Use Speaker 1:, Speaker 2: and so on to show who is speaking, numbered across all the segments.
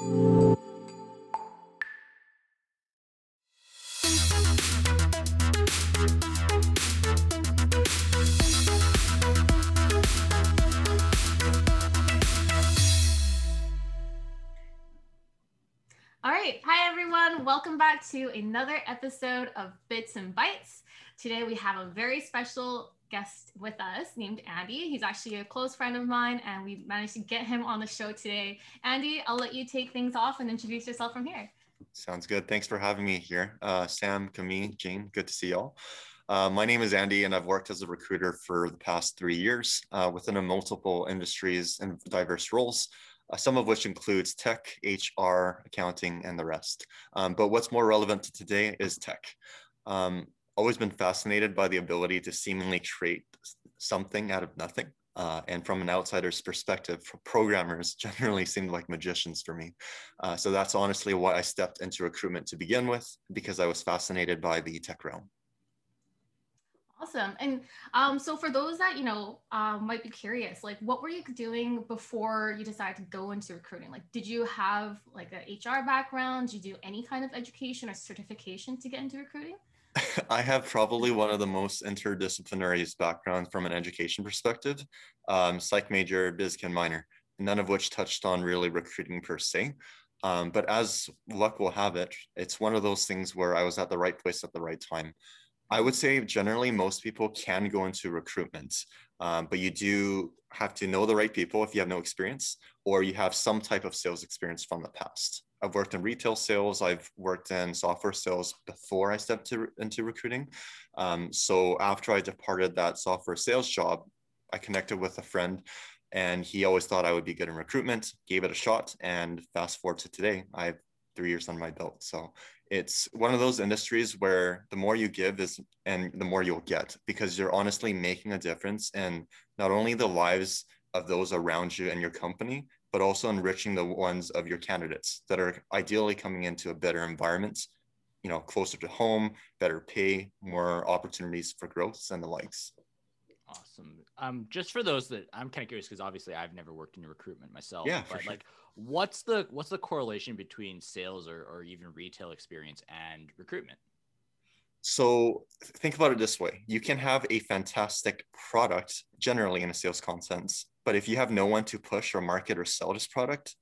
Speaker 1: All right. Hi, everyone. Welcome back to another episode of Bits and Bytes. Today, we have a very special guest with us named Andy. He's actually a close friend of mine, and we managed to get him on the show today. Andy, I'll let you take things off and introduce yourself from here.
Speaker 2: Sounds good. Thanks for having me here. Uh, Sam, Camille, Jane, good to see y'all. Uh, my name is Andy, and I've worked as a recruiter for the past three years uh, within a multiple industries and diverse roles uh, some of which includes tech, HR, accounting, and the rest. Um, but what's more relevant to today is tech. Um, always been fascinated by the ability to seemingly create something out of nothing. Uh, and from an outsider's perspective, programmers generally seem like magicians for me. Uh, so that's honestly why I stepped into recruitment to begin with, because I was fascinated by the tech realm.
Speaker 1: Awesome. And um, so for those that, you know, uh, might be curious, like what were you doing before you decided to go into recruiting? Like, did you have like an HR background? Did you do any kind of education or certification to get into recruiting?
Speaker 2: I have probably one of the most interdisciplinary backgrounds from an education perspective. Um, psych major, biz chem minor, none of which touched on really recruiting per se. Um, but as luck will have it, it's one of those things where I was at the right place at the right time. I would say generally most people can go into recruitment, um, but you do have to know the right people if you have no experience or you have some type of sales experience from the past. I've worked in retail sales. I've worked in software sales before I stepped to, into recruiting. Um, so after I departed that software sales job, I connected with a friend and he always thought I would be good in recruitment, gave it a shot. And fast forward to today, I have three years on my belt. So it's one of those industries where the more you give is and the more you'll get because you're honestly making a difference in not only the lives of those around you and your company but also enriching the ones of your candidates that are ideally coming into a better environment you know closer to home better pay more opportunities for growth and the likes
Speaker 3: awesome. Um just for those that i'm kind of curious because obviously i've never worked in recruitment myself
Speaker 2: yeah
Speaker 3: but
Speaker 2: sure.
Speaker 3: like what's the what's the correlation between sales or, or even retail experience and recruitment?
Speaker 2: So think about it this way. You can have a fantastic product generally in a sales content but if you have no one to push or market or sell this product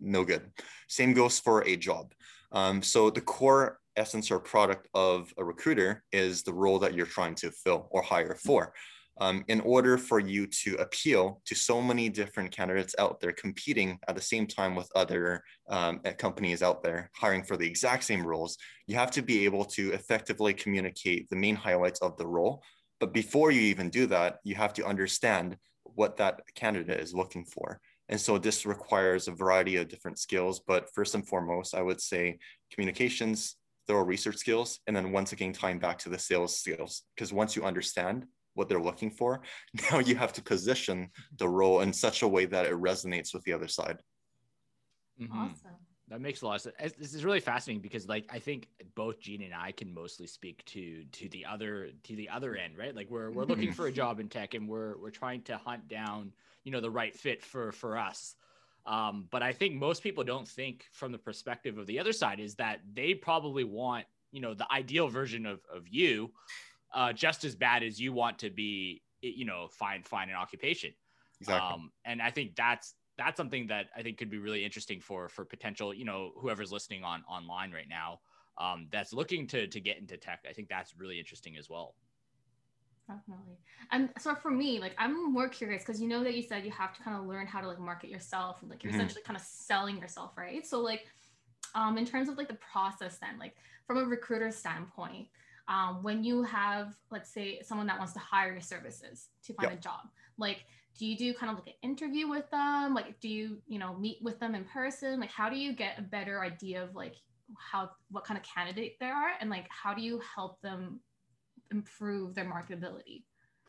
Speaker 2: no good. Same goes for a job. Um, so the core essence or product of a recruiter is the role that you're trying to fill or hire for um, in order for you to appeal to so many different candidates out there competing at the same time with other um, companies out there hiring for the exact same roles, you have to be able to effectively communicate the main highlights of the role. But before you even do that, you have to understand what that candidate is looking for. And so this requires a variety of different skills. But first and foremost, I would say communications, thorough research skills, and then once again, tying back to the sales skills. Because once you understand what they're looking for. Now you have to position the role in such a way that it resonates with the other side.
Speaker 1: Mm-hmm. Awesome.
Speaker 3: That makes a lot of sense. This is really fascinating because, like, I think both Gene and I can mostly speak to to the other to the other end, right? Like, we're we're looking for a job in tech, and we're we're trying to hunt down, you know, the right fit for for us. Um, but I think most people don't think from the perspective of the other side is that they probably want, you know, the ideal version of of you, uh, just as bad as you want to be, you know, find find an occupation.
Speaker 2: Exactly.
Speaker 3: Um, and I think that's that's something that I think could be really interesting for for potential, you know, whoever's listening on online right now um, that's looking to to get into tech. I think that's really interesting as well.
Speaker 1: Definitely. And so for me, like I'm more curious because you know that you said you have to kind of learn how to like market yourself and like you're mm-hmm. essentially kind of selling yourself, right? So like um in terms of like the process then, like from a recruiter standpoint, um, when you have, let's say, someone that wants to hire your services to find yep. a job, like, do you do kind of like an interview with them? Like, do you, you know, meet with them in person? Like, how do you get a better idea of like how, what kind of candidate they are? And like, how do you help them improve their marketability?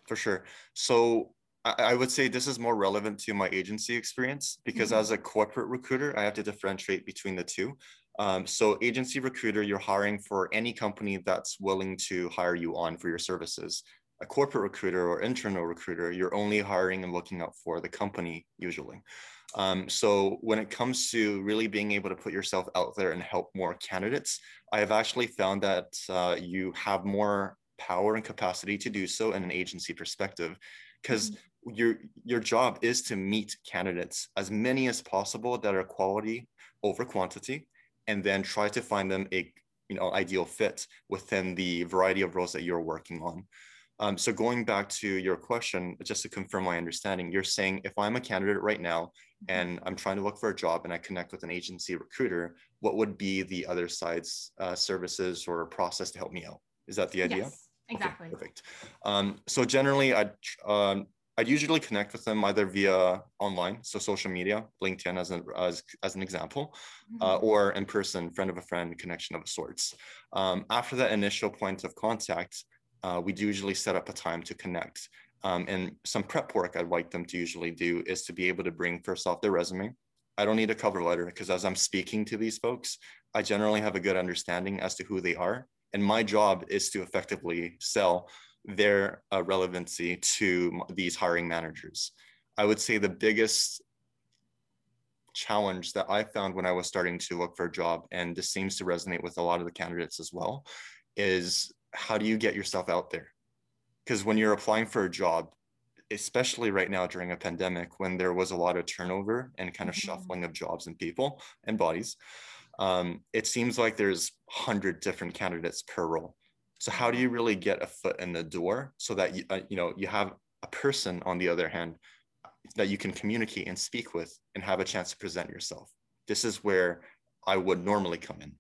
Speaker 2: For sure. So I would say this is more relevant to my agency experience because mm-hmm. as a corporate recruiter, I have to differentiate between the two. Um, so agency recruiter, you're hiring for any company that's willing to hire you on for your services. A corporate recruiter or internal recruiter, you're only hiring and looking out for the company usually. Um, so when it comes to really being able to put yourself out there and help more candidates, I have actually found that uh, you have more power and capacity to do so in an agency perspective because mm-hmm. your your job is to meet candidates as many as possible that are quality over quantity and then try to find them a you know ideal fit within the variety of roles that you're working on um, so going back to your question just to confirm my understanding you're saying if i'm a candidate right now mm-hmm. and i'm trying to look for a job and i connect with an agency recruiter what would be the other side's uh, services or process to help me out is that the idea
Speaker 1: yes. Exactly.
Speaker 2: Okay, perfect. Um, so generally, I'd um, I'd usually connect with them either via online, so social media, LinkedIn as an as, as an example, uh, mm-hmm. uh, or in person, friend of a friend connection of sorts. Um, after that initial point of contact, uh, we do usually set up a time to connect. Um, and some prep work I'd like them to usually do is to be able to bring first off their resume. I don't need a cover letter because as I'm speaking to these folks, I generally have a good understanding as to who they are and my job is to effectively sell their uh, relevancy to these hiring managers. I would say the biggest challenge that I found when I was starting to look for a job, and this seems to resonate with a lot of the candidates as well, is how do you get yourself out there? Because when you're applying for a job, especially right now during a pandemic, when there was a lot of turnover and kind of mm-hmm. shuffling of jobs and people and bodies, um, it seems like there's 100 different candidates per role. So how do you really get a foot in the door so that you, uh, you know you have a person on the other hand that you can communicate and speak with and have a chance to present yourself. This is where I would normally come in.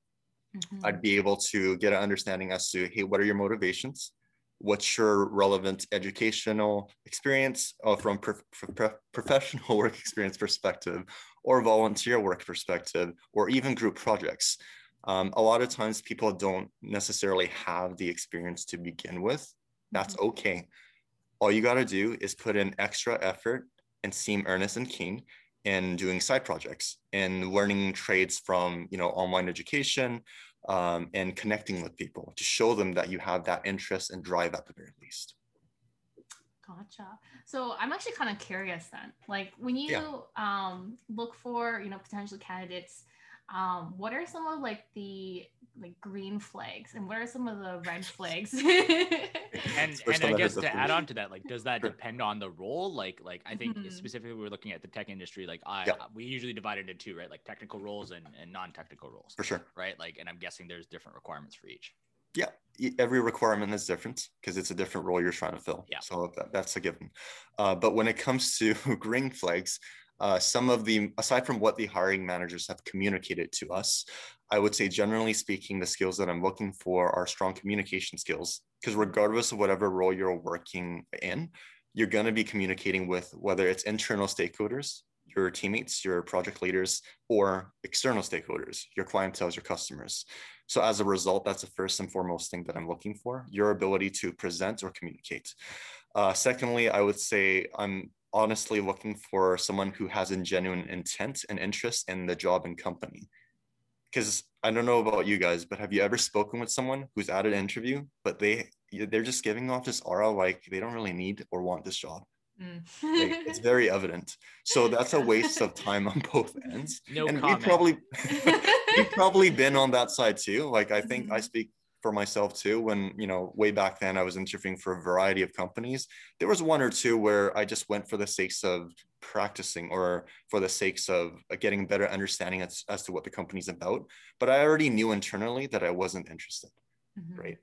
Speaker 2: Mm-hmm. I'd be able to get an understanding as to hey, what are your motivations? What's your relevant educational experience uh, from pro- pro- professional work experience perspective? or volunteer work perspective, or even group projects. Um, a lot of times people don't necessarily have the experience to begin with. That's mm-hmm. okay. All you got to do is put in extra effort and seem earnest and keen in doing side projects and learning trades from you know online education um, and connecting with people to show them that you have that interest and drive at the very least.
Speaker 1: Gotcha. So I'm actually kind of curious then. Like when you yeah. um, look for, you know, potential candidates, um, what are some of like the like green flags and what are some of the red flags?
Speaker 3: and and I guess to add on to that, like does that depend on the role? Like like I think mm-hmm. specifically we're looking at the tech industry, like I yeah. we usually divide it into two, right? Like technical roles and, and non-technical roles.
Speaker 2: For sure.
Speaker 3: Right. Like and I'm guessing there's different requirements for each
Speaker 2: yeah every requirement is different because it's a different role you're trying to fill
Speaker 3: yeah.
Speaker 2: so that, that's a given uh, but when it comes to green flags uh, some of the aside from what the hiring managers have communicated to us i would say generally speaking the skills that i'm looking for are strong communication skills because regardless of whatever role you're working in you're going to be communicating with whether it's internal stakeholders your teammates your project leaders or external stakeholders your clientele your customers so as a result, that's the first and foremost thing that I'm looking for, your ability to present or communicate. Uh, secondly, I would say I'm honestly looking for someone who has a genuine intent and interest in the job and company. Because I don't know about you guys, but have you ever spoken with someone who's at an interview, but they they're just giving off this aura like they don't really need or want this job? Mm. like, it's very evident. So that's a waste of time on both ends.
Speaker 3: No
Speaker 2: and
Speaker 3: comment.
Speaker 2: we probably you've probably been on that side too. Like I think mm-hmm. I speak for myself too. When you know, way back then, I was interviewing for a variety of companies. There was one or two where I just went for the sakes of practicing or for the sakes of getting a better understanding as, as to what the company's about. But I already knew internally that I wasn't interested. Mm-hmm. Right.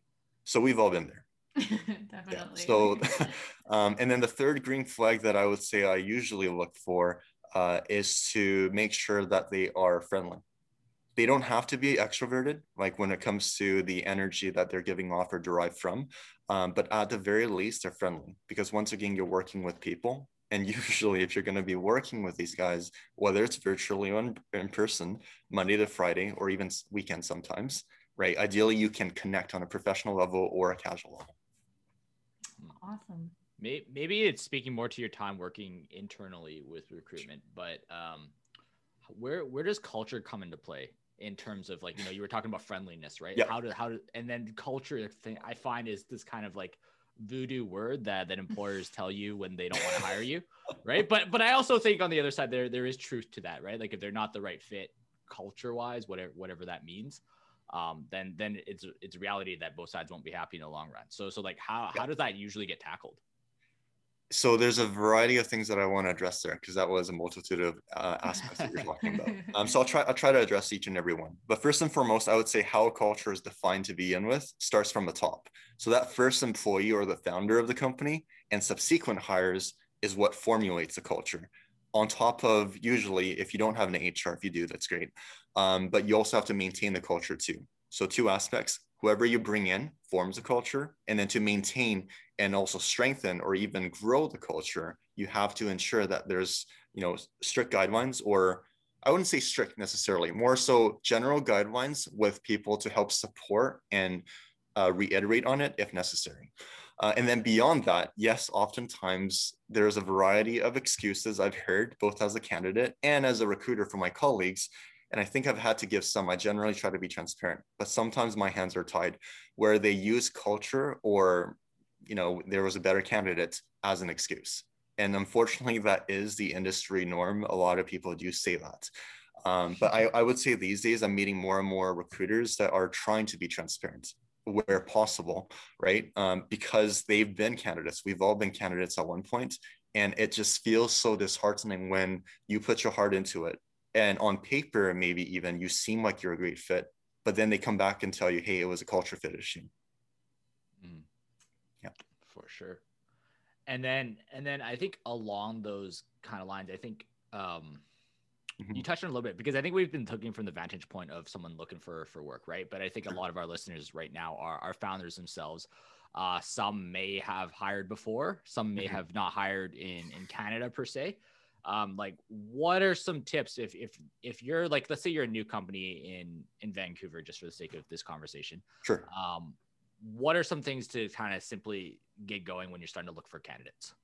Speaker 2: So we've all been there.
Speaker 1: Definitely. Yeah.
Speaker 2: So, um, and then the third green flag that I would say I usually look for uh, is to make sure that they are friendly. They don't have to be extroverted, like when it comes to the energy that they're giving off or derived from, um, but at the very least, they're friendly because once again, you're working with people. And usually, if you're going to be working with these guys, whether it's virtually or in person, Monday to Friday, or even weekend sometimes, right? Ideally, you can connect on a professional level or a casual level.
Speaker 1: Awesome.
Speaker 3: Maybe it's speaking more to your time working internally with recruitment, but um, where where does culture come into play in terms of like you know you were talking about friendliness, right? How to how to and then culture thing I find is this kind of like voodoo word that that employers tell you when they don't want to hire you, right? But but I also think on the other side there there is truth to that, right? Like if they're not the right fit culture wise, whatever whatever that means, um, then then it's it's reality that both sides won't be happy in the long run. So so like how how does that usually get tackled?
Speaker 2: So there's a variety of things that I want to address there because that was a multitude of uh, aspects that you're talking about. Um, so I'll try I'll try to address each and every one. But first and foremost, I would say how culture is defined to begin with starts from the top. So that first employee or the founder of the company and subsequent hires is what formulates a culture. On top of usually, if you don't have an HR, if you do, that's great. Um, but you also have to maintain the culture too. So two aspects: whoever you bring in forms a culture, and then to maintain and also strengthen or even grow the culture, you have to ensure that there's you know strict guidelines or I wouldn't say strict necessarily, more so general guidelines with people to help support and uh, reiterate on it if necessary. Uh, and then beyond that, yes, oftentimes there's a variety of excuses I've heard both as a candidate and as a recruiter for my colleagues. And I think I've had to give some. I generally try to be transparent, but sometimes my hands are tied where they use culture or you know, there was a better candidate as an excuse. And unfortunately, that is the industry norm. A lot of people do say that. Um, but I, I would say these days I'm meeting more and more recruiters that are trying to be transparent where possible, right? Um, because they've been candidates. We've all been candidates at one point, and it just feels so disheartening when you put your heart into it. And on paper, maybe even you seem like you're a great fit, but then they come back and tell you, hey, it was a culture fit issue.
Speaker 3: Mm. Yeah, for sure. And then and then I think along those kind of lines, I think um mm-hmm. you touched on a little bit because I think we've been looking from the vantage point of someone looking for for work, right? But I think a lot of our listeners right now are are founders themselves. Uh, some may have hired before, some may mm-hmm. have not hired in in Canada per se. Um, like, what are some tips if if if you're like, let's say you're a new company in in Vancouver, just for the sake of this conversation.
Speaker 2: Sure.
Speaker 3: Um, what are some things to kind of simply get going when you're starting to look for candidates?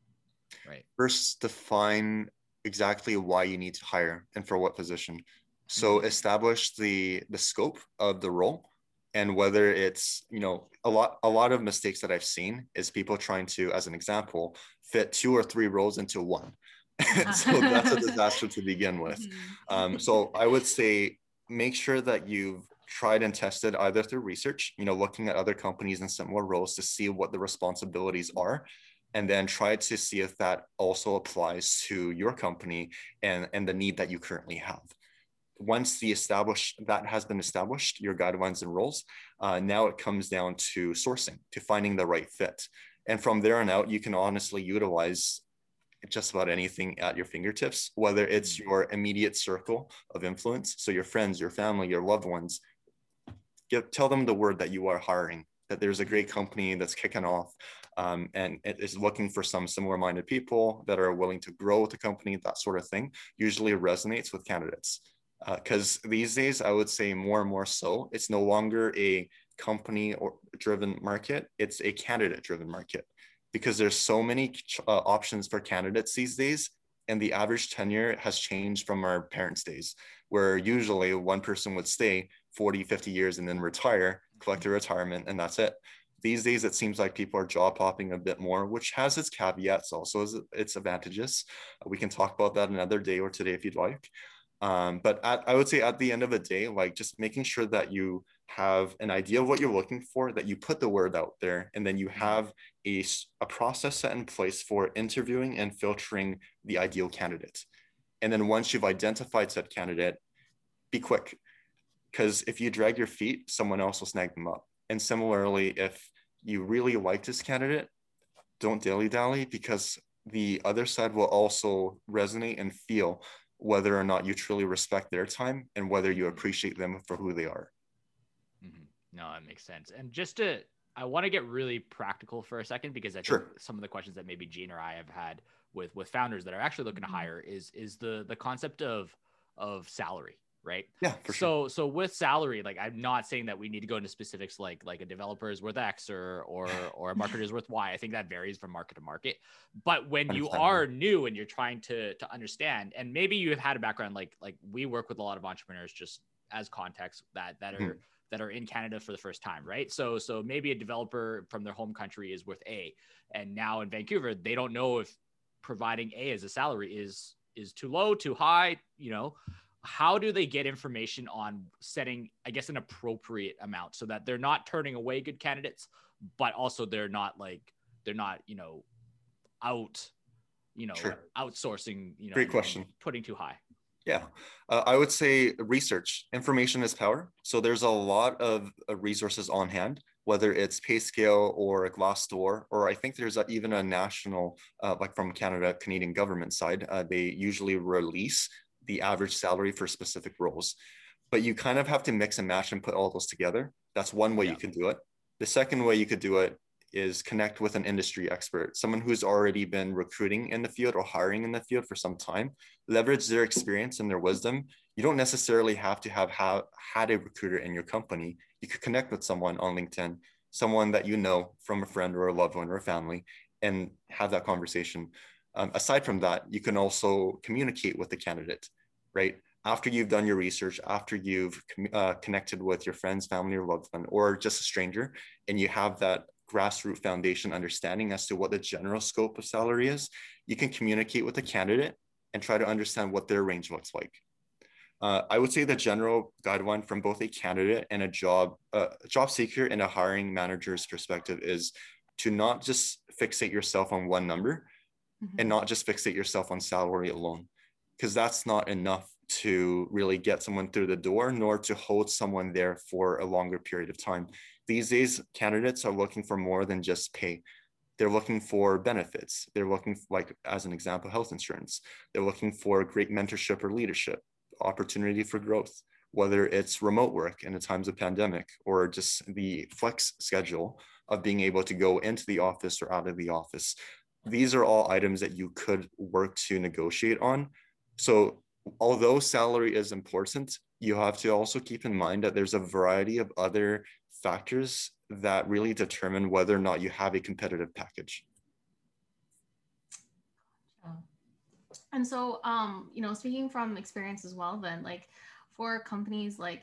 Speaker 3: Right.
Speaker 2: First, define exactly why you need to hire and for what position. So mm-hmm. establish the the scope of the role and whether it's you know a lot a lot of mistakes that I've seen is people trying to, as an example, fit two or three roles into one. so that's a disaster to begin with. Mm-hmm. Um, so I would say make sure that you've tried and tested either through research, you know, looking at other companies and similar roles to see what the responsibilities are, and then try to see if that also applies to your company and, and the need that you currently have. Once the established that has been established, your guidelines and roles, uh, now it comes down to sourcing, to finding the right fit. And from there on out, you can honestly utilize just about anything at your fingertips, whether it's mm. your immediate circle of influence, so your friends, your family, your loved ones, give, tell them the word that you are hiring, that there's a great company that's kicking off um, and it is looking for some similar minded people that are willing to grow the company, that sort of thing, usually resonates with candidates. Because uh, these days, I would say more and more so, it's no longer a company or driven market, it's a candidate driven market because there's so many uh, options for candidates these days and the average tenure has changed from our parents days where usually one person would stay 40, 50 years and then retire, collect their retirement, and that's it. These days, it seems like people are job hopping a bit more, which has its caveats, also as its advantages. We can talk about that another day or today if you'd like. Um, but at, I would say at the end of the day, like just making sure that you have an idea of what you're looking for, that you put the word out there, and then you have a, a process set in place for interviewing and filtering the ideal candidate. And then once you've identified said candidate, be quick because if you drag your feet, someone else will snag them up. And similarly, if you really like this candidate, don't dilly dally because the other side will also resonate and feel whether or not you truly respect their time and whether you appreciate them for who they are.
Speaker 3: Mm-hmm. No, that makes sense. And just to, I want to get really practical for a second because I think
Speaker 2: sure.
Speaker 3: some of the questions that maybe Gene or I have had with with founders that are actually looking to mm-hmm. hire is is the the concept of of salary right?
Speaker 2: Yeah, for
Speaker 3: sure. So so with salary, like I'm not saying that we need to go into specifics like like a developer is worth X or or or a marketer is worth Y. I think that varies from market to market. But when you are new and you're trying to to understand, and maybe you have had a background like like we work with a lot of entrepreneurs just as context that that are mm. That are in Canada for the first time, right? So so maybe a developer from their home country is worth A, and now in Vancouver they don't know if providing A as a salary is is too low, too high, you know. How do they get information on setting, I guess, an appropriate amount so that they're not turning away good candidates, but also they're not like they're not, you know, out, you know, sure. outsourcing, you know,
Speaker 2: great question,
Speaker 3: putting too high.
Speaker 2: Yeah, uh, I would say research. Information is power. So there's a lot of uh, resources on hand, whether it's PayScale or Glassdoor, or I think there's a, even a national, uh, like from Canada, Canadian government side, uh, they usually release the average salary for specific roles. But you kind of have to mix and match and put all those together. That's one way yeah. you can do it. The second way you could do it is connect with an industry expert, someone who's already been recruiting in the field or hiring in the field for some time, leverage their experience and their wisdom. You don't necessarily have to have ha- had a recruiter in your company. You could connect with someone on LinkedIn, someone that you know from a friend or a loved one or a family, and have that conversation. Um, aside from that, you can also communicate with the candidate, right? After you've done your research, after you've uh, connected with your friends, family, or loved one, or just a stranger, and you have that grassroots foundation understanding as to what the general scope of salary is, you can communicate with the candidate and try to understand what their range looks like. Uh, I would say the general guideline from both a candidate and a job uh, job seeker and a hiring manager's perspective is to not just fixate yourself on one number mm-hmm. and not just fixate yourself on salary alone because that's not enough to really get someone through the door nor to hold someone there for a longer period of time these days candidates are looking for more than just pay. They're looking for benefits. They're looking like as an example health insurance. They're looking for great mentorship or leadership opportunity for growth whether it's remote work in the times of pandemic or just the flex schedule of being able to go into the office or out of the office. These are all items that you could work to negotiate on. So although salary is important you have to also keep in mind that there's a variety of other factors that really determine whether or not you have a competitive package.
Speaker 1: And so, um, you know, speaking from experience as well, then like for companies, like,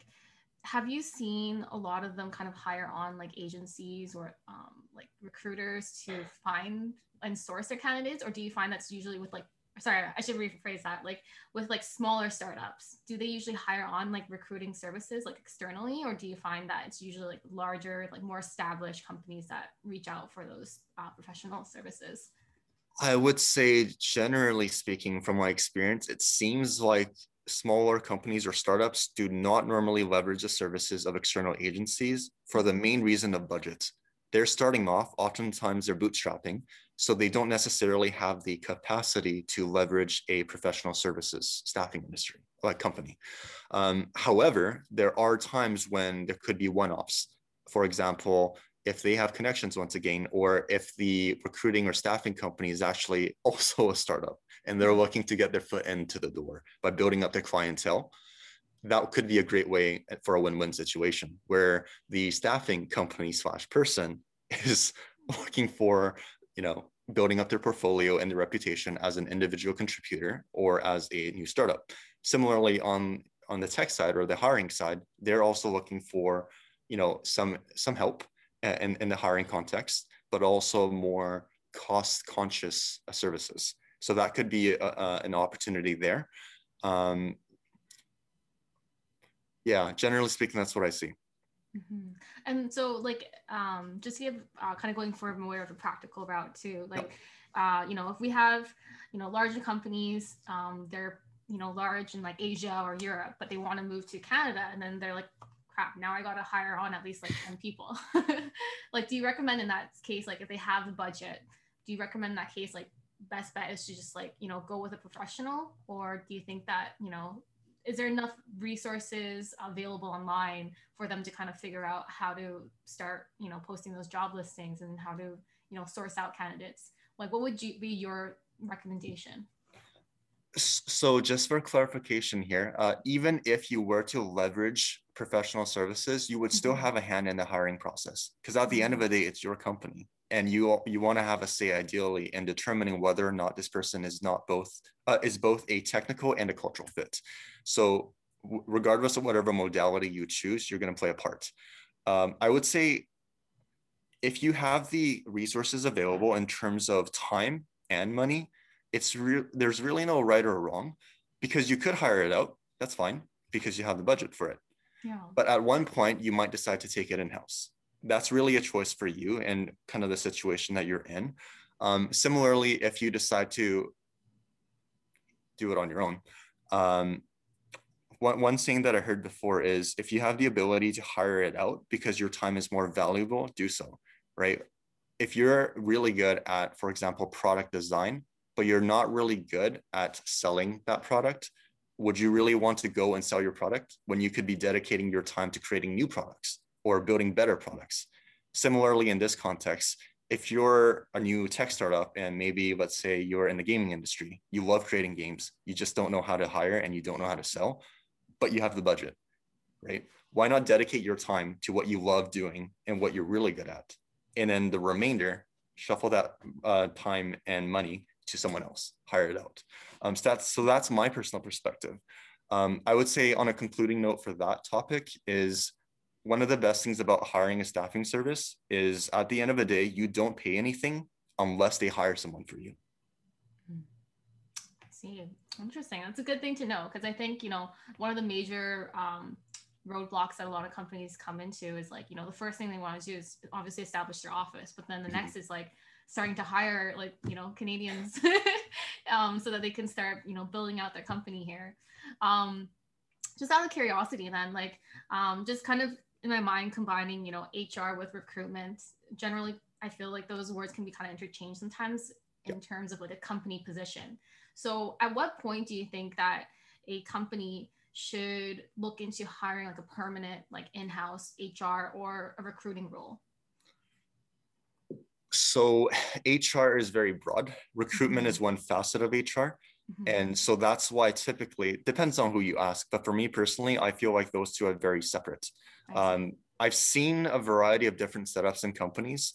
Speaker 1: have you seen a lot of them kind of hire on like agencies or um, like recruiters to find and source their candidates, or do you find that's usually with like sorry i should rephrase that. Like with like smaller startups do they usually hire on like recruiting services like externally? Or do you find that it's usually like larger like more established companies that reach out for those uh, professional services?
Speaker 2: I would say generally speaking from my experience it seems like smaller companies or startups do not normally leverage the services of external agencies for the main reason of budget they're starting off oftentimes they're bootstrapping so they don't necessarily have the capacity to leverage a professional services staffing industry like company. Um, however, there are times when there could be one-offs. For example, if they have connections once again, or if the recruiting or staffing company is actually also a startup and they're looking to get their foot into the door by building up their clientele, that could be a great way for a win-win situation where the staffing company slash person is looking for you know building up their portfolio and their reputation as an individual contributor or as a new startup. Similarly, on on the tech side or the hiring side, they're also looking for you know some some help in, in the hiring context, but also more cost conscious services. So that could be a, a, an opportunity there. Um, yeah, generally speaking, that's what I see.
Speaker 1: Mm-hmm. And so, like, um, just give uh, kind of going for more of a practical route too. Like, uh, you know, if we have, you know, larger companies, um, they're you know large in like Asia or Europe, but they want to move to Canada, and then they're like, crap, now I got to hire on at least like ten people. like, do you recommend in that case, like, if they have the budget, do you recommend that case, like, best bet is to just like you know go with a professional, or do you think that you know is there enough resources available online for them to kind of figure out how to start you know posting those job listings and how to you know source out candidates? Like what would you be your recommendation
Speaker 2: so just for clarification here uh, even if you were to leverage professional services you would still mm-hmm. have a hand in the hiring process because at the end of mm-hmm. the day it's your company and you you want to have a say ideally in determining whether or not this person is not both uh, is both a technical and a cultural fit so regardless of whatever modality you choose, you're going to play a part. Um, I would say if you have the resources available in terms of time and money, it's real. There's really no right or wrong because you could hire it out. That's fine because you have the budget for it. Yeah. But at one point, you might decide to take it in house. That's really a choice for you and kind of the situation that you're in. Um, similarly, if you decide to do it on your own, um, one, one thing that I heard before is if you have the ability to hire it out because your time is more valuable, do so, right? If you're really good at, for example, product design, but you're not really good at selling that product, would you really want to go and sell your product when you could be dedicating your time to creating new products or building better products? Similarly, in this context, if you're a new tech startup and maybe let's say you're in the gaming industry, you love creating games, you just don't know how to hire and you don't know how to sell, but you have the budget, right? Why not dedicate your time to what you love doing and what you're really good at? And then the remainder, shuffle that uh, time and money to someone else, hire it out. Um, so, that's, so that's my personal perspective. Um, I would say on a concluding note for that topic is one of the best things about hiring a staffing service is at the end of the day, you don't pay anything unless they hire someone for you.
Speaker 1: I see. Interesting. That's a good thing to know because I think, you know, one of the major um, roadblocks that a lot of companies come into is like, you know, the first thing they want to do is obviously establish their office, but then the mm-hmm. next is like starting to hire like, you know, Canadians um, so that they can start, you know, building out their company here. Um, just out of curiosity, then, like, um, just kind of in my mind, combining, you know, HR with recruitment, generally, I feel like those words can be kind of interchanged sometimes in terms of like a company position. So at what point do you think that a company should look into hiring like a permanent like in-house HR or a recruiting role?
Speaker 2: So HR is very broad. Recruitment mm-hmm. is one facet of HR. Mm-hmm. And so that's why typically it depends on who you ask. But for me personally, I feel like those two are very separate. Um, I've seen a variety of different setups and companies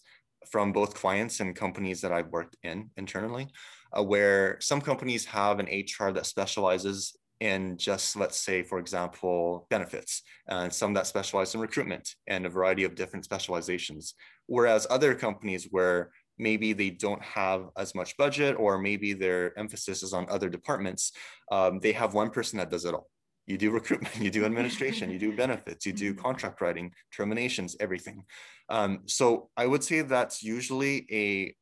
Speaker 2: from both clients and companies that I've worked in internally uh, where some companies have an HR that specializes in just, let's say, for example, benefits, and some that specialize in recruitment and a variety of different specializations. Whereas other companies where maybe they don't have as much budget or maybe their emphasis is on other departments, um, they have one person that does it all. You do recruitment, you do administration, you do benefits, you do contract writing, terminations, everything. Um, so I would say that's usually a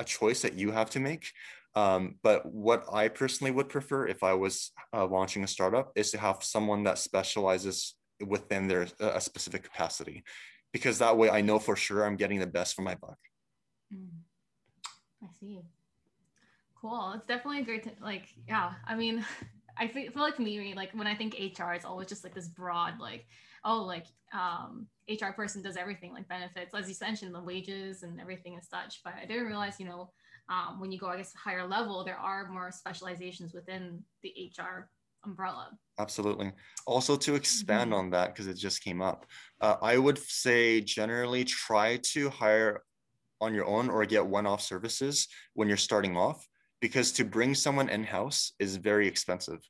Speaker 2: a choice that you have to make. Um, but what I personally would prefer if I was uh, launching a startup is to have someone that specializes within their a specific capacity, because that way I know for sure I'm getting the best for my buck.
Speaker 1: Mm. I see. Cool. It's definitely a great to like. Yeah. I mean, I feel, feel like for me, like when I think HR, it's always just like this broad, like, oh, like um, HR person does everything, like benefits, as you mentioned, the wages and everything and such. But I didn't realize, you know, um, when you go, I guess, higher level, there are more specializations within the HR umbrella.
Speaker 2: Absolutely. Also, to expand mm-hmm. on that, because it just came up, uh, I would say generally try to hire on your own or get one off services when you're starting off, because to bring someone in house is very expensive.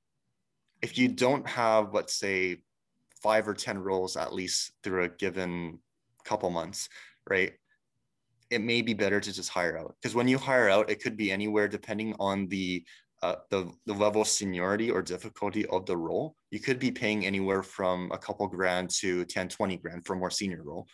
Speaker 2: If you don't have, let's say, five or 10 roles at least through a given couple months, right? It may be better to just hire out because when you hire out, it could be anywhere depending on the uh, the, the level of seniority or difficulty of the role. You could be paying anywhere from a couple grand to 10, 20 grand for a more senior role.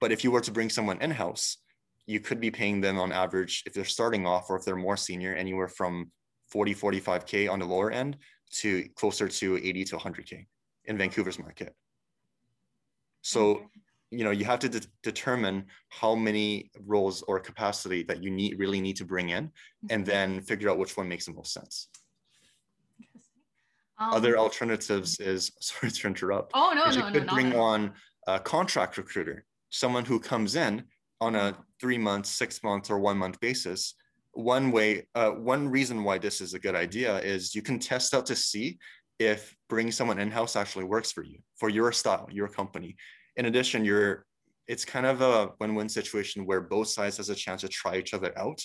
Speaker 2: But if you were to bring someone in house, you could be paying them on average, if they're starting off or if they're more senior, anywhere from 40, 45K on the lower end to closer to 80 to 100K in Vancouver's market. So you know you have to de- determine how many roles or capacity that you need really need to bring in and mm-hmm. then figure out which one makes the most sense. Um, other alternatives is sorry to interrupt
Speaker 1: oh no no
Speaker 2: you could no, bring on a contract recruiter someone who comes in on a three month six month or one month basis. One way uh, one reason why this is a good idea is you can test out to see if bringing someone in-house actually works for you for your style your company in addition, you're it's kind of a win-win situation where both sides has a chance to try each other out.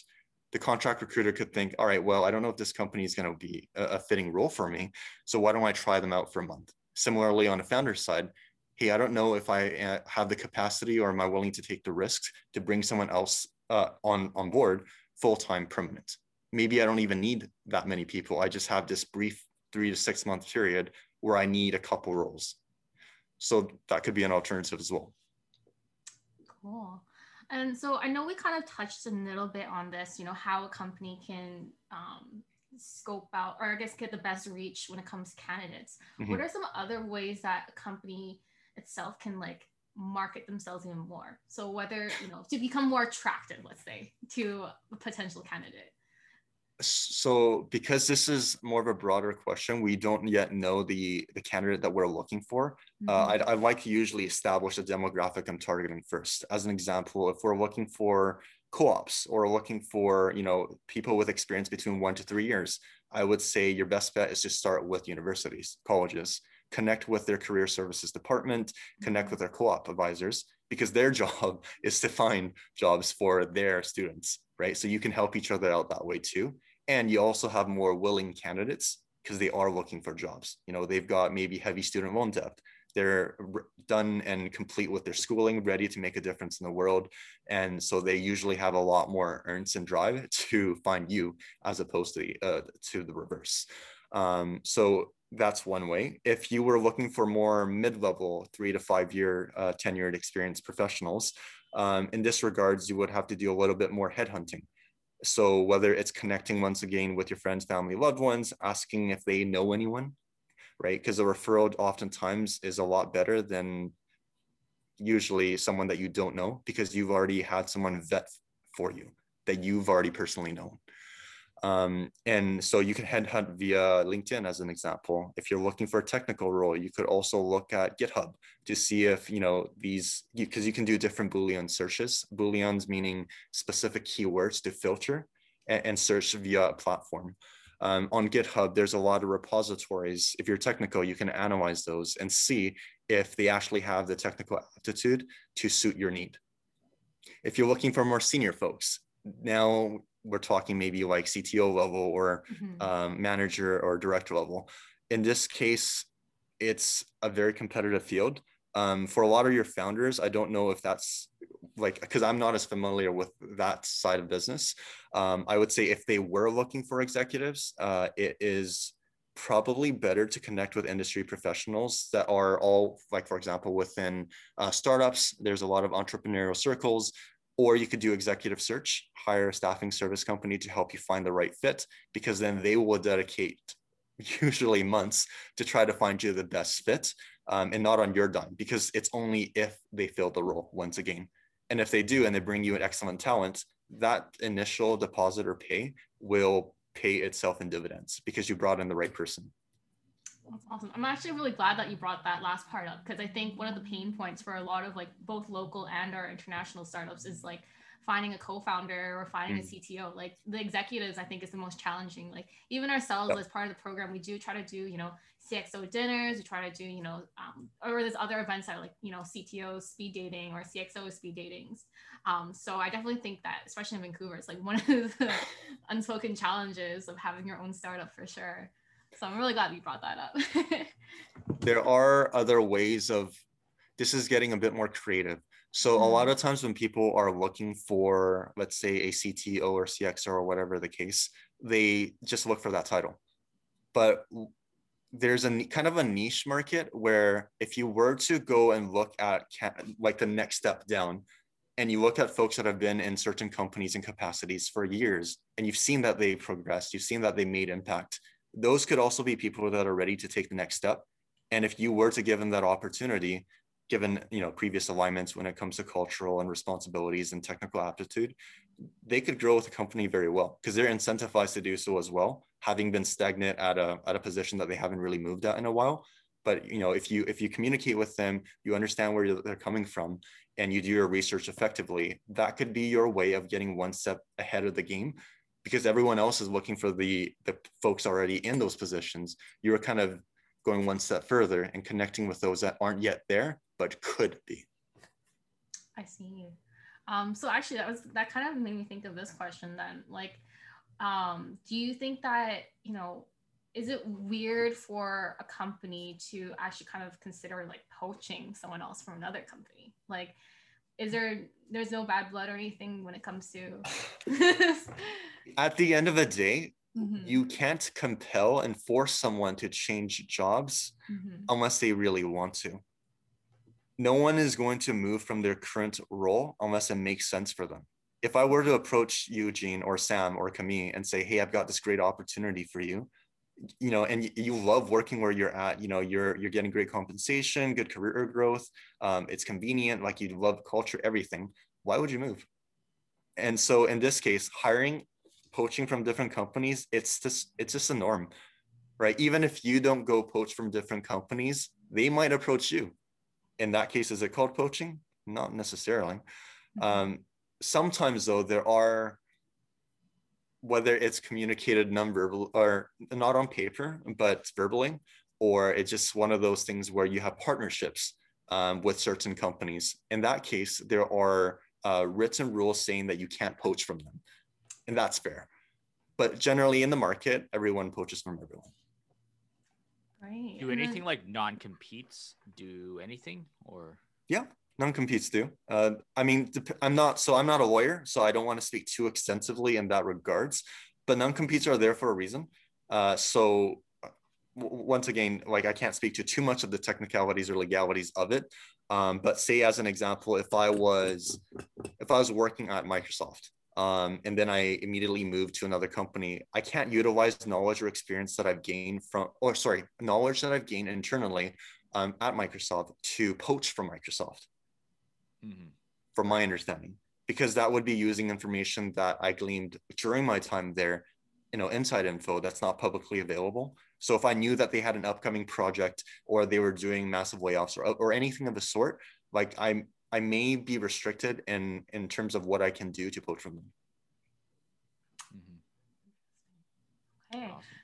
Speaker 2: The contract recruiter could think, all right, well, I don't know if this company is going to be a, a, fitting role for me. So why don't I try them out for a month, Similarly, on a founder side, hey, I don't know if I uh, have the capacity or am I willing to take the risks to bring someone else uh, on, on board full time permanent. Maybe I don't even need that many people. I just have this brief three to six month period where I need a couple roles. So that could be an alternative as well.
Speaker 1: Cool. And so I know we kind of touched a little bit on this, you know, how a company can um, scope out or I guess get the best reach when it comes to candidates. Mm-hmm. What are some other ways that a company itself can like market themselves even more? So whether, you know, to become more attractive, let's say, to a potential candidate
Speaker 2: so because this is more of a broader question we don't yet know the the candidate that we're looking for uh, mm-hmm. uh, I'd, I'd like to usually establish a demographic i'm targeting first as an example if we're looking for co-ops or looking for you know people with experience between one to three years i would say your best bet is to start with universities colleges connect with their career services department connect mm-hmm. with their co-op advisors because their job is to find jobs for their students right so you can help each other out that way too and you also have more willing candidates because they are looking for jobs. You know they've got maybe heavy student loan debt. They're done and complete with their schooling ready to make a difference in the world. And so they usually have a lot more earns and drive to find you as opposed to the, uh, to the reverse. Um, so that's one way. If you were looking for more mid-level three to five year uh, tenured experienced professionals um, in this regards you would have to do a little bit more headhunting so whether it's connecting once again with your friends, family, loved ones, asking if they know anyone, right? Because a referral oftentimes is a lot better than usually someone that you don't know because you've already had someone vet for you that you've already personally known. Um, and so you can headhunt via LinkedIn as an example. If you're looking for a technical role, you could also look at GitHub to see if, you know, these, because you, you, can do different Boolean searches, Booleans meaning specific keywords to filter and, and search via a platform. Um, on GitHub, there's a lot of repositories. If you're technical, you can analyze those and see if they actually have the technical aptitude to suit your need. If you're looking for more senior folks, now we're talking maybe like CTO level or mm-hmm. um, manager or director level. In this case, it's a very competitive field. Um, for a lot of your founders, I don't know if that's like because I'm not as familiar with that side of business. Um, I would say if they were looking for executives, uh, it is probably better to connect with industry professionals that are all like for example within uh, startups there's a lot of entrepreneurial circles or you could do executive search, hire a staffing service company to help you find the right fit, because then they will dedicate usually months to try to find you the best fit um, and not on your dime, because it's only if they fill the role once again. And if they do and they bring you an excellent talent, that initial deposit or pay will pay itself in dividends because you brought in the right person.
Speaker 1: That's awesome. I'm actually really glad that you brought that last part up because I think one of the pain points for a lot of like both local and our international startups is like finding a co-founder or finding mm. a CTO. Like the executives, I think is the most challenging. Like even ourselves yep. as part of the program, we do try to do, you know, CXO dinners. We try to do, you know, um, or there's other events that are like, you know, CTO speed dating or CXO speed datings. Um, so I definitely think that, especially in Vancouver, it's like one of the unspoken challenges of having your own startup for sure. So I'm really glad you brought that up.
Speaker 2: there are other ways of this is getting a bit more creative. So mm-hmm. a lot mm-hmm. of times when people are looking for, let's say, a CTO or CXO or whatever the case, they just look for that title. But there's a kind of a niche market where if you were to go and look at like the next step down and you look at folks that have been in certain companies and capacities for years and you've seen that they progressed you've seen that they made impact those could also be people that are ready to take the next step. And if you were to give them that opportunity, given you know previous alignments when it comes to cultural and responsibilities and technical aptitude, they could grow with the company very well because they're incentivized to do so as well, having been stagnant at a at a position that they haven't really moved at in a while. But you know, if you if you communicate with them, you understand where they're coming from, and you do your research effectively, that could be your way of getting one step ahead of the game because everyone else is looking for the the folks already in those positions you're kind of going one step further and connecting with those that aren't yet there but could be
Speaker 1: i see um, so actually that was that kind of made me think of this question then like um, do you think that you know is it weird for a company to actually kind of consider like poaching someone else from another company? Like, is there there's no bad blood or anything when it comes to
Speaker 2: at the end of the day
Speaker 1: Mhm,
Speaker 2: you can't compel and force someone to change jobs
Speaker 1: mhm,
Speaker 2: unless they really want to. No one is going to move from their current role unless it makes sense for them. If i were to approach eugene or sam or camille and say hey i've got this great opportunity for you you know and you love working where you're at you know you're you're getting great compensation good career growth um, it's convenient like you love culture everything. Why would you move? And so in this case hiring poaching from different companies it's just it's just a norm right? Even if you don't go poach from different companies they might approach you. In that case is it called poaching? Not necessarily.
Speaker 1: Mhm.
Speaker 2: um, sometimes though there are whether it's communicated non-verbal or not on paper but verbally or it's just one of those things where you have partnerships um, with certain companies. In that case there are uh, written rules saying that you can't poach from them and that's fair. But generally in the market everyone poaches from everyone.
Speaker 1: Right.
Speaker 3: Do anything like non-competes do anything or
Speaker 2: non-competes do. Uh, i mean i'm not so i'm not a lawyer so i don't want to speak too extensively in that regards but non-competes are there for a reason. Uh, so uh, once again like i can't speak to too much of the technicalities or legalities of it um, but say as an example if i was if i was working at microsoft um, and then i immediately moved to another company i can't utilize knowledge or experience that i've gained from or sorry knowledge that i've gained internally um, at microsoft to poach from microsoft
Speaker 3: Mhm.
Speaker 2: from my understanding, because that would be using information that I gleaned during my time there, you know, inside info that's not publicly available. So if I knew that they had an upcoming project or they were doing massive layoffs or, or anything of the sort, like I I may be restricted in in terms of what I can do to poach from them.
Speaker 3: Mhm.
Speaker 1: Okay.
Speaker 3: Awesome.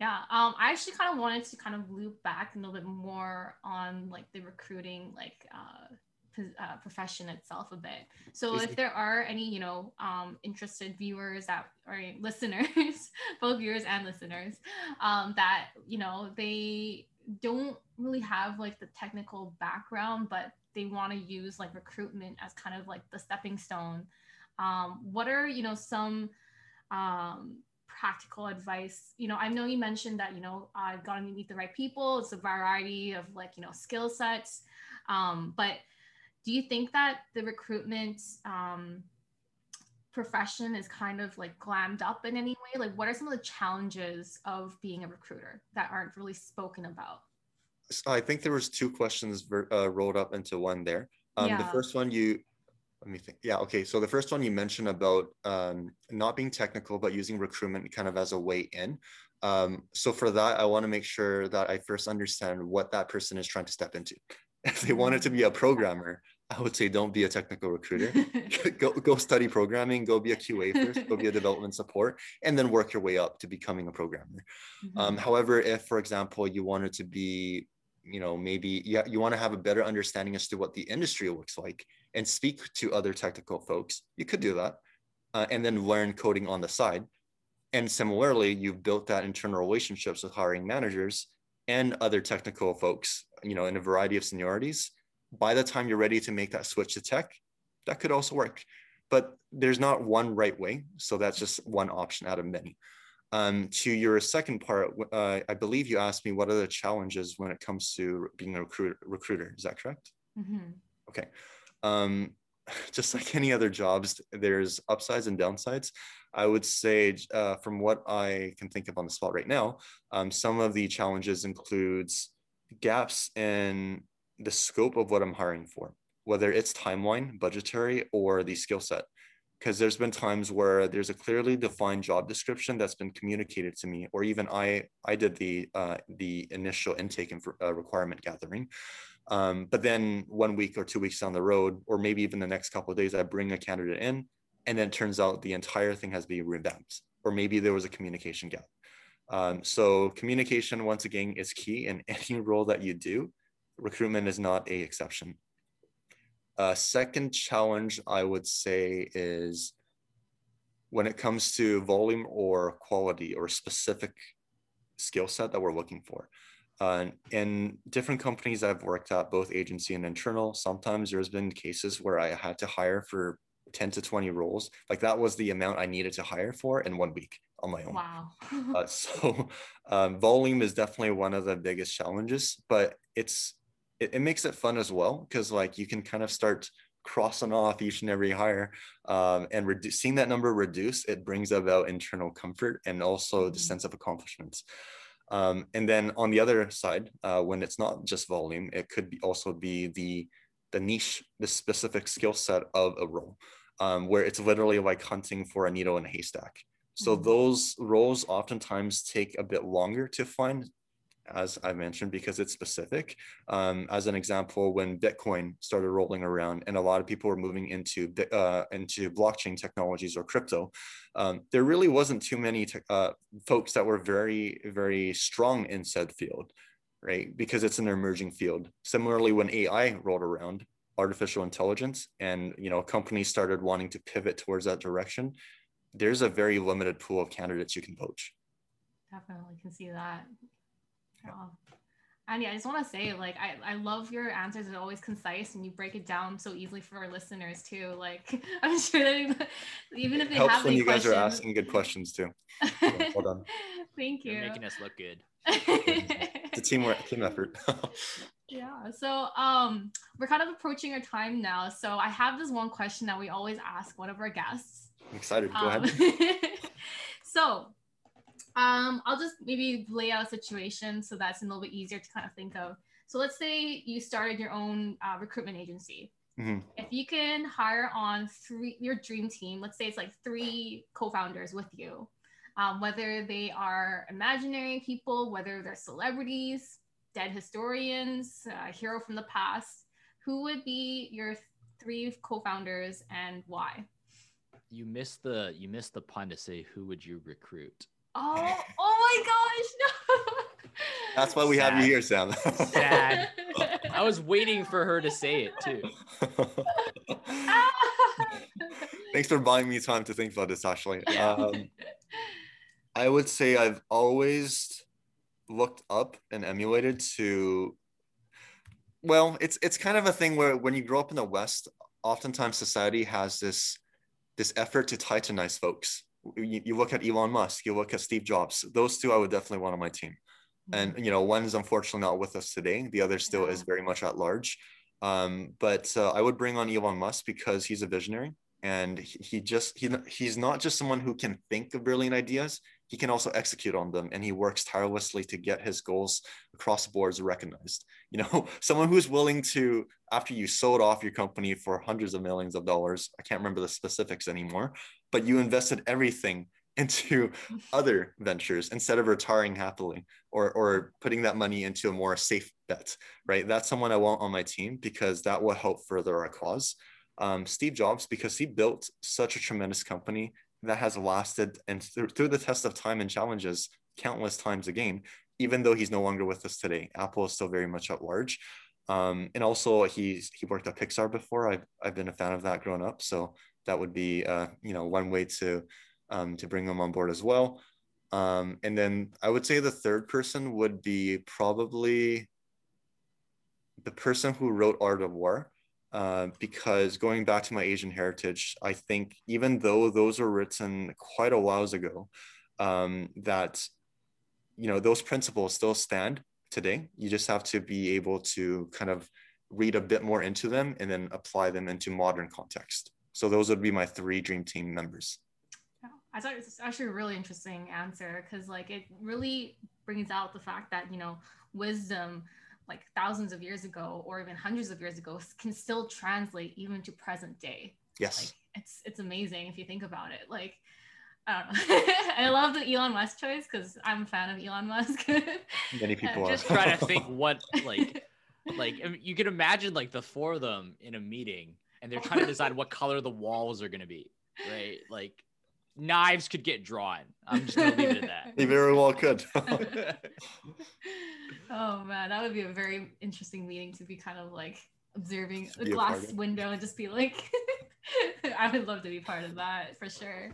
Speaker 1: Yeah, um, I actually kind of wanted to kind of loop back a little bit more on like the recruiting, like uh, pos- uh, profession itself a bit. So if there are any, you know, um, interested viewers that or listeners, both viewers and listeners, um, that you know they don't really have like the technical background, but they want to use like recruitment as kind of like the stepping stone. Um, what are you know some um, practical advice you know i know you mentioned that you know i've got to meet the right people it's a variety of like you know skill sets um, but do you think that the recruitment um, profession is kind of like glammed up in any way like what are some of the challenges of being a recruiter that aren't really spoken about
Speaker 2: So I think there was two questions uh, rolled up into one there. Um, The first one you, let me think. Yeah, okay. So the first one you mentioned about um, not being technical, but using recruitment kind of as a way in. Um, so for that, I want to make sure that I first understand what that person is trying to step into. If they wanted to be a programmer, I would say don't be a technical recruiter. go go study programming. Go be a QA first. Go be a development support, and then work your way up to becoming a programmer.
Speaker 1: Mm-hmm.
Speaker 2: Um, however, if, for example, you wanted to be, you know, maybe yeah, you want to have a better understanding as to what the industry looks like and speak to other technical folks, you could do that, uh, and then learn coding on the side. And similarly, you've built that internal relationships with hiring managers and other technical folks, you know, in a variety of seniorities. By the time you're ready to make that switch to tech, that could also work. But there's not one right way, so that's just one option out of many. Um, to your second part, uh, I believe you asked me what are the challenges when it comes to being a recruiter. recruiter. Is that correct?
Speaker 1: Mhm.
Speaker 2: Okay. Um, just like any other jobs, there's upsides and downsides. I would say, uh, from what I can think of on the spot right now, um, some of the challenges includes gaps in the scope of what I'm hiring for, whether it's timeline, budgetary, or the skill set. Because there's been times where there's a clearly defined job description that's been communicated to me, or even I I did the uh, the initial intake and uh, requirement gathering, um, but then one week or two weeks down the road, or maybe even the next couple of days, I bring a candidate in, and then turns out the entire thing has been revamped, or maybe there was a communication gap. Um, so communication, once again, is key in any role that you do. Recruitment is not a exception. Uh, second challenge I would say is when it comes to volume or quality or specific skill set that we're looking for. Uh, in different companies I've worked at, both agency and internal, sometimes there's been cases where I had to hire for 10 to 20 roles. Like that was the amount I needed to hire for in one week on my own.
Speaker 1: Wow.
Speaker 2: uh, so um, volume is definitely one of the biggest challenges, but it's it, it makes it fun as well because like you can kind of start crossing off each and every hire um, and redu- seeing that number reduce it brings about internal comfort and also the
Speaker 1: Mhm.
Speaker 2: sense of accomplishments um, and then on the other side uh, when it's not just volume it could be also be the the niche the specific skill set of a role um, where it's literally like hunting for a needle in a haystack so
Speaker 1: Mhm.
Speaker 2: those roles oftentimes take a bit longer to find as I mentioned, because it's specific. Um, as an example, when Bitcoin started rolling around and a lot of people were moving into uh, into blockchain technologies or crypto, um, there really wasn't too many te- uh, folks that were very, very strong in said field, right? Because it's an emerging field. Similarly, when AI rolled around, artificial intelligence, and you know companies started wanting to pivot towards that direction, there's a very limited pool of candidates you can poach.
Speaker 1: Definitely can see that. Wow. And yeah, I just want to say, like, I, I love your answers. They're always concise and you break it down so easily for our listeners too. Like, I'm sure that even if they
Speaker 2: Helps
Speaker 1: have
Speaker 2: when
Speaker 1: any
Speaker 2: you guys are asking good questions too. Yeah, well done.
Speaker 1: Thank you.
Speaker 3: You're making us look good.
Speaker 2: It's a teamwork, team effort.
Speaker 1: yeah. So um, we're kind of approaching our time now. So I have this one question that we always ask one of our guests.
Speaker 2: I'm excited. Go
Speaker 1: Um,
Speaker 2: ahead.
Speaker 1: so um, I'll just maybe lay out a situation so that's a little bit easier to kind of think of. So let's say you started your own uh, recruitment agency.
Speaker 2: Mhm.
Speaker 1: If you can hire on three, your dream team, let's say it's like three co-founders with you, um, whether they are imaginary people, whether they're celebrities, dead historians, a hero from the past, who would be your three co-founders and why?
Speaker 3: You missed the you missed the pun to say who would you recruit?
Speaker 1: Oh, oh my gosh, no.
Speaker 2: That's why we have you here, Sam.
Speaker 3: Sad. I was waiting for her to say it too.
Speaker 2: Thanks for buying me time to think about this, Ashley. Um, I would say I've always looked up and emulated to. Well, it's it's kind of a thing where when you grow up in the West, oftentimes society has this this effort to titanize folks. You, you look at Elon Musk, you look at Steve Jobs. Those two, I would definitely want on my team. and you know one is unfortunately not with us today the other still is very much at large um, but uh, i would bring on elon musk because he's a visionary and he, he just he, he's not just someone who can think of brilliant ideas he can also execute on them and he works tirelessly to get his goals across the boards recognized. You know someone who's willing to after you sold off your company for hundreds of millions of dollars i can't remember the specifics anymore but you invested everything into other ventures instead of retiring happily or or putting that money into a more safe bet right? That's someone i want on my team because that will help further our cause. Um, steve jobs because he built such a tremendous company that has lasted and through, through the test of time and challenges countless times again even though he's no longer with us today. Apple is still very much at large. Um, and also he's he worked at pixar before. I've, I've been a fan of that growing up. So that would be uh, you know one way to um, to bring them on board as well. Um, and then I would say the third person would be probably the person who wrote Art of War. Uh, because going back to my Asian heritage, I think even though those were written quite a while ago, um, that you know those principles still stand today. You just have to be able to kind of read a bit more into them and then apply them into modern context. So those would be my three dream team members.
Speaker 1: I thought it was actually a really interesting answer because like it really brings out the fact that you know wisdom like thousands of years ago or even hundreds of years ago can still translate even to present day.
Speaker 2: Yes.
Speaker 1: Like it's it's amazing if you think about it. Like I don't know. I love the Elon Musk choice because I'm a fan of Elon Musk.
Speaker 2: Many people are.
Speaker 3: Just trying to think what like like you can imagine like the four of them in a meeting and they're trying to decide what color the walls are gonna be, right? Like knives could get drawn. I'm just gonna leave it at that.
Speaker 2: They very well could.
Speaker 1: oh man, that would be a very interesting meeting to be kind of like observing a
Speaker 2: Be a
Speaker 1: glass window and just be like, I would love to be part of that for sure.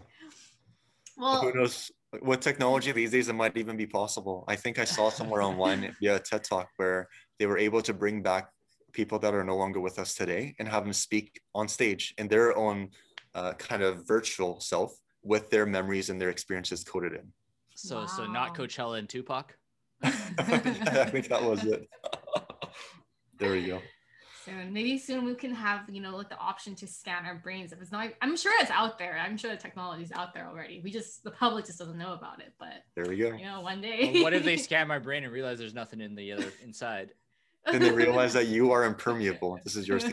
Speaker 1: Well,
Speaker 2: who knows? with technology these days, it might even be possible. I think I saw somewhere online via a TED Talk where they were able to bring back people that are no longer with us today and have them speak on stage in their own uh, kind of virtual self with their memories and their experiences coded in.
Speaker 3: So, wow. so not Coachella and Tupac.
Speaker 2: I think that was it. there we go.
Speaker 1: Soon, maybe soon we can have you know like the option to scan our brains. If it's not, I'm sure it's out there. I'm sure the technology is out there already. We just the public just doesn't know about it. But
Speaker 2: there we go.
Speaker 1: You know, one day.
Speaker 3: Well, what if they scan my brain and realize there's nothing in the other inside?
Speaker 2: Then they realize that you are impermeable. This is yours.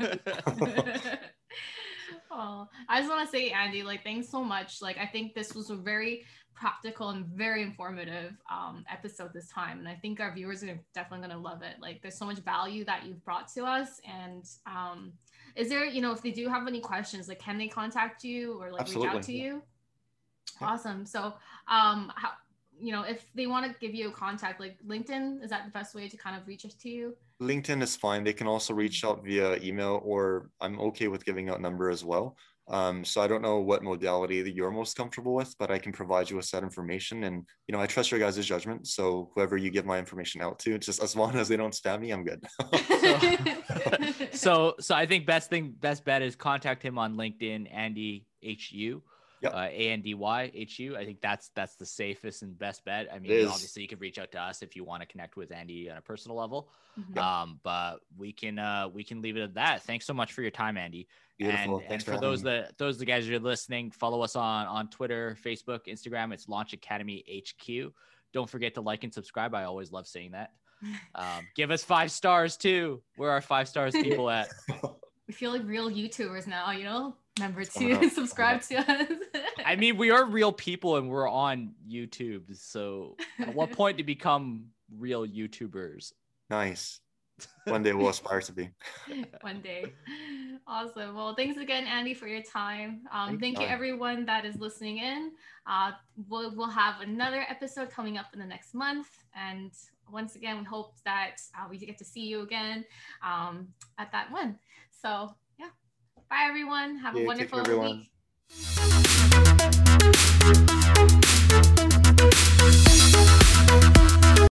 Speaker 1: oh, I just want to say, Andy, like, thanks so much. Like, I think this was a very practical and very informative um, episode this time. And I think our viewers are definitely going to love it. Like, there's so much value that you've brought to us. And um, is there, you know, if they do have any questions, like, can they contact you or like Absolutely. reach out to you? Awesome. So, um, how, you know, if they want to give you a contact, like LinkedIn, is that the best way to kind of reach us to you?
Speaker 2: LinkedIn is fine. They can also reach out via email, or I'm okay with giving out number as well. Um, so I don't know what modality that you're most comfortable with, but I can provide you with that information. And you know, I trust your guys' judgment. So whoever you give my information out to, just as long as they don't spam me, I'm good.
Speaker 3: so, so, so I think best thing, best bet is contact him on LinkedIn, Andy HU. Yep. Uh, A N D Y H U. I think that's that's the safest and best bet. I mean, obviously, you can reach out to us if you want to connect with Andy on a personal level. Mm-hmm. Um, but we can uh, we can leave it at that. Thanks so much for your time, Andy. Beautiful. And, and for, for those me. that those the guys who are listening, follow us on on Twitter, Facebook, Instagram. It's Launch Academy HQ. Don't forget to like and subscribe. I always love saying that. Um, give us five stars too. Where are five stars people at?
Speaker 1: we feel like real YouTubers now, you know? Remember to subscribe to us.
Speaker 3: I mean, we are real people and we're on YouTube. So at what point to become real YouTubers?
Speaker 2: Nice. One day we'll aspire to be.
Speaker 1: One day. Awesome. Well, thanks again, Andy, for your time. Um, thank you, everyone that is listening in. Uh, we'll, we'll have another episode coming up in the next month. And once again, we hope that uh, we get to see you again um, at that one. So, yeah. Bye, everyone. Have yeah, a wonderful care, everyone. week.